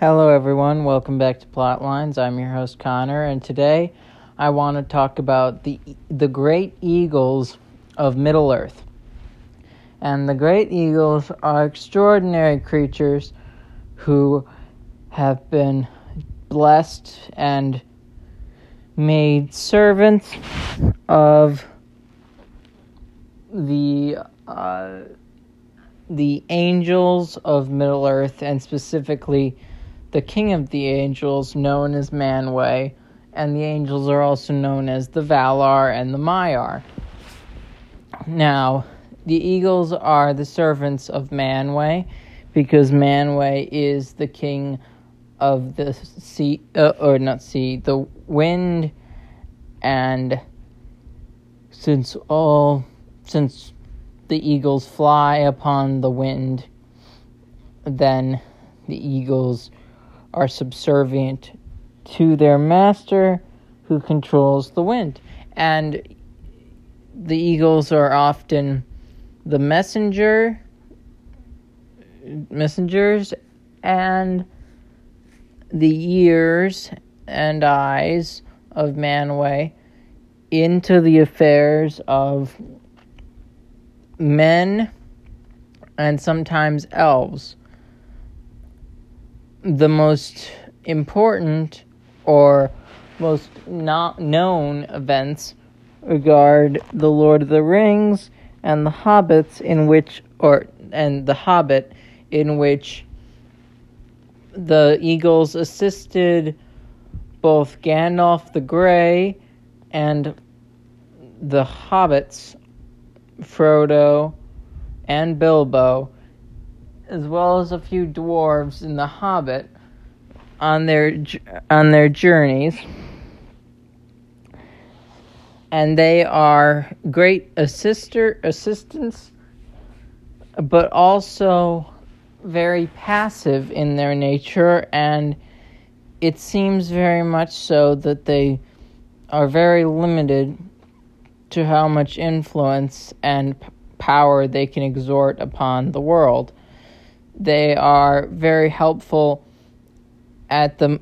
Hello, everyone. Welcome back to Plotlines. I'm your host Connor, and today I want to talk about the the great eagles of Middle Earth. And the great eagles are extraordinary creatures who have been blessed and made servants of the uh, the angels of Middle Earth, and specifically the king of the angels, known as Manwë, and the angels are also known as the Valar and the Maiar. Now, the eagles are the servants of Manwë because Manwë is the king of the sea, uh, or not sea, the wind, and since all, since the eagles fly upon the wind, then the eagles are subservient to their master who controls the wind. And the eagles are often the messenger messengers and the ears and eyes of Manwë into the affairs of men and sometimes elves. The most important or most not known events regard the Lord of the Rings and the Hobbits in which or and the Hobbit in which the Eagles assisted both Gandalf the Grey and the hobbits, Frodo and Bilbo, as well as a few dwarves in the Hobbit on their on their journeys. And they are great assister assistants, but also very passive in their nature, and it seems very much so that they are very limited to how much influence and power they can exert upon the world. They are very helpful at the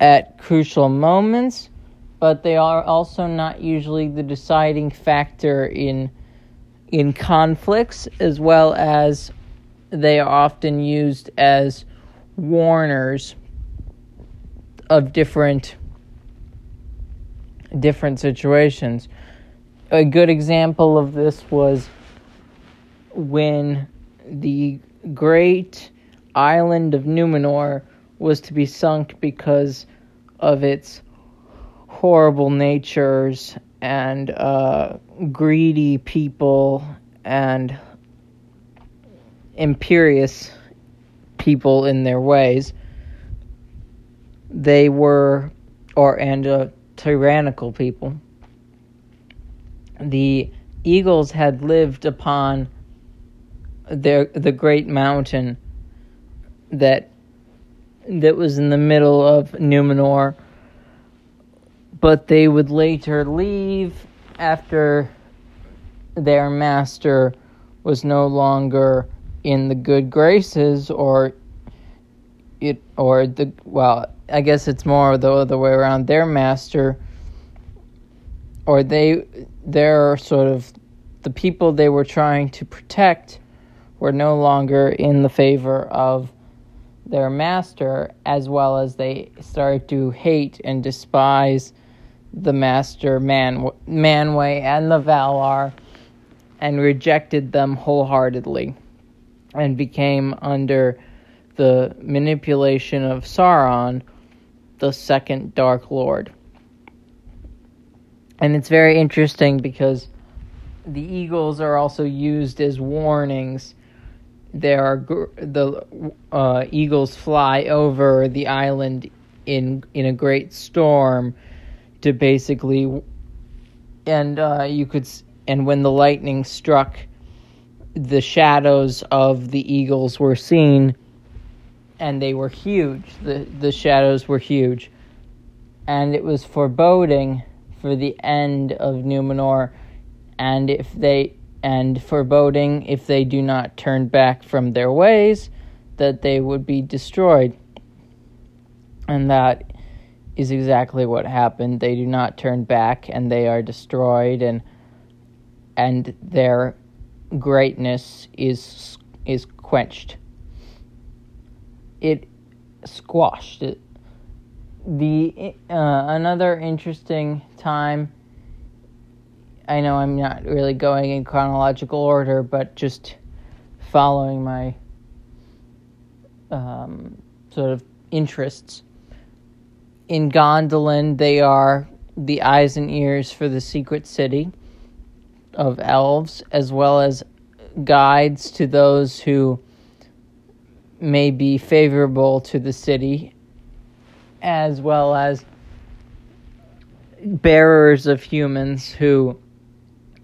at crucial moments, but they are also not usually the deciding factor in in conflicts as well as they are often used as warners of different different situations. A good example of this was when the great island of Numenor was to be sunk because of its horrible natures and uh, greedy people and imperious people in their ways. They were, or and uh, tyrannical people. The eagles had lived upon their the great mountain that that was in the middle of Numenor, but they would later leave after their master was no longer in the good graces or it or the well i guess it's more the other way around. Their master or they they're sort of the people they were trying to protect were no longer in the favor of their master as well as they started to hate and despise the master man Manwë and the Valar and rejected them wholeheartedly and became under the manipulation of Sauron, the second Dark Lord. And it's very interesting because the eagles are also used as warnings. There are the uh, eagles fly over the island in in a great storm to basically, and uh, you could and when the lightning struck the shadows of the eagles were seen and they were huge. The the shadows were huge. And it was foreboding for the end of Numenor and if they and foreboding if they do not turn back from their ways that they would be destroyed And that is exactly what happened. They do not turn back and they are destroyed and and their greatness is is quenched. It squashed it. The uh, another interesting time. I know I'm not really going in chronological order, but just following my um, sort of interests. In Gondolin, they are the eyes and ears for the secret city of elves, as well as guides to those who may be favorable to the city, as well as bearers of humans who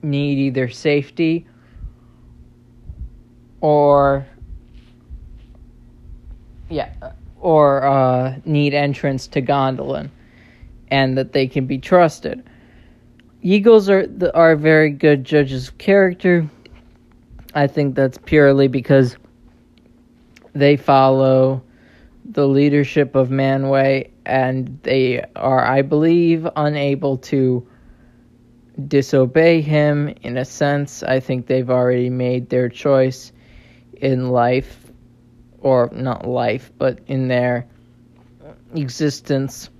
need either safety or yeah or uh, need entrance to Gondolin, and that they can be trusted. Eagles are are very good judges of character. I think that's purely because they follow the leadership of Manwë and they are, I believe, unable to disobey him in a sense. I think they've already made their choice in life, or not life, but in their existence,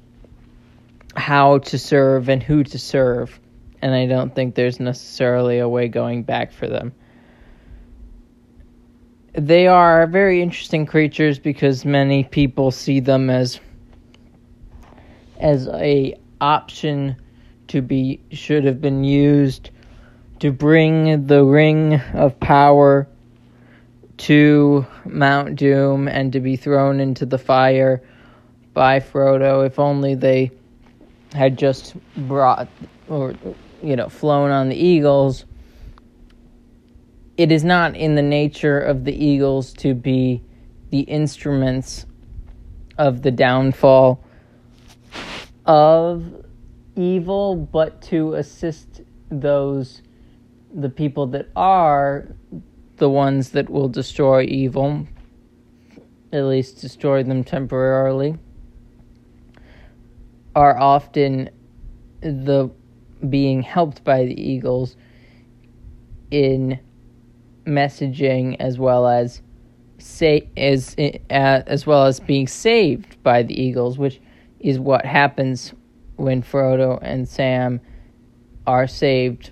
how to serve and who to serve and I don't think there's necessarily a way going back for them. They are very interesting creatures because many people see them as as a option to be should have been used to bring the ring of power to Mount Doom and to be thrown into the fire by Frodo if only they had just brought or you know, flown on the Eagles, it is not in the nature of the Eagles to be the instruments of the downfall of evil, but to assist those, the people that are the ones that will destroy evil, at least destroy them temporarily, are often the being helped by the Eagles in messaging as well as say as uh, as well as being saved by the Eagles, which is what happens when Frodo and Sam are saved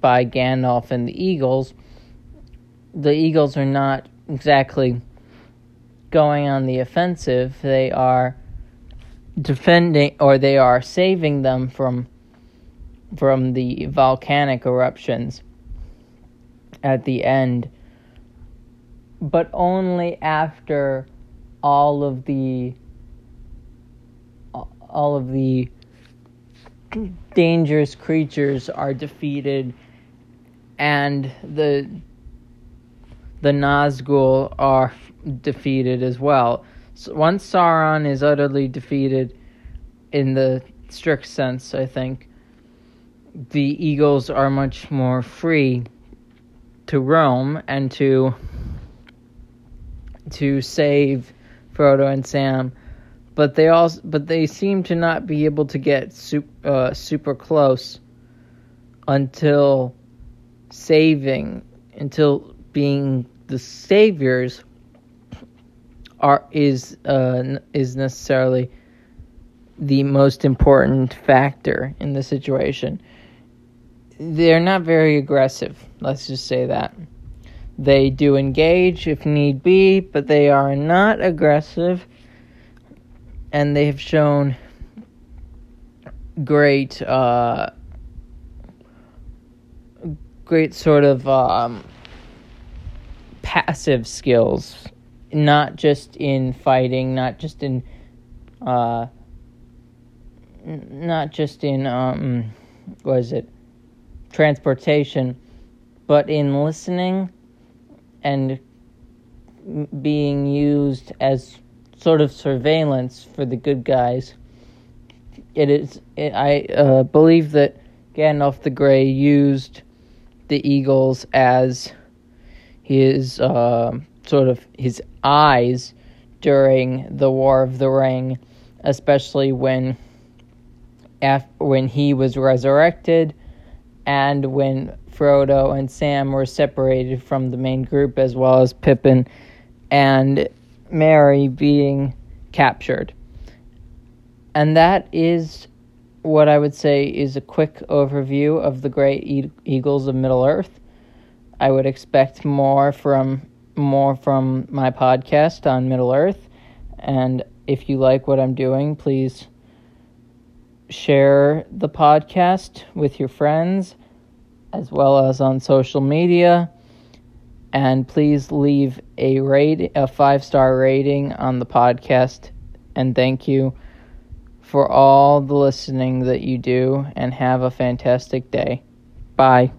by Gandalf and the Eagles. The Eagles are not exactly going on the offensive. They are defending or they are saving them from from the volcanic eruptions at the end, but only after all of the all of the dangerous creatures are defeated and the the Nazgul are defeated as well. So once Sauron is utterly defeated in the strict sense, I think, the Eagles are much more free to roam and to to save Frodo and Sam, but they also but they seem to not be able to get super, uh, super close until saving until being the saviors are is uh, is necessarily the most important factor in the situation they're not very aggressive. Let's just say that. They do engage if need be, but they are not aggressive, and they have shown great, uh, great sort of um, passive skills, not just in fighting, not just in, uh, not just in um, what is it? transportation, but in listening and being used as sort of surveillance for the good guys. It is. It, I uh, believe that Gandalf the Grey used the eagles as his uh, sort of his eyes during the War of the Ring, especially when when he was resurrected and when Frodo and Sam were separated from the main group as well as Pippin and Merry being captured. And that is what I would say is a quick overview of the great eagles of Middle Earth. I would expect more from more from my podcast on Middle Earth and if you like what I'm doing, please share the podcast with your friends as well as on social media and please leave a rate a 5-star rating on the podcast and thank you for all the listening that you do and have a fantastic day. Bye.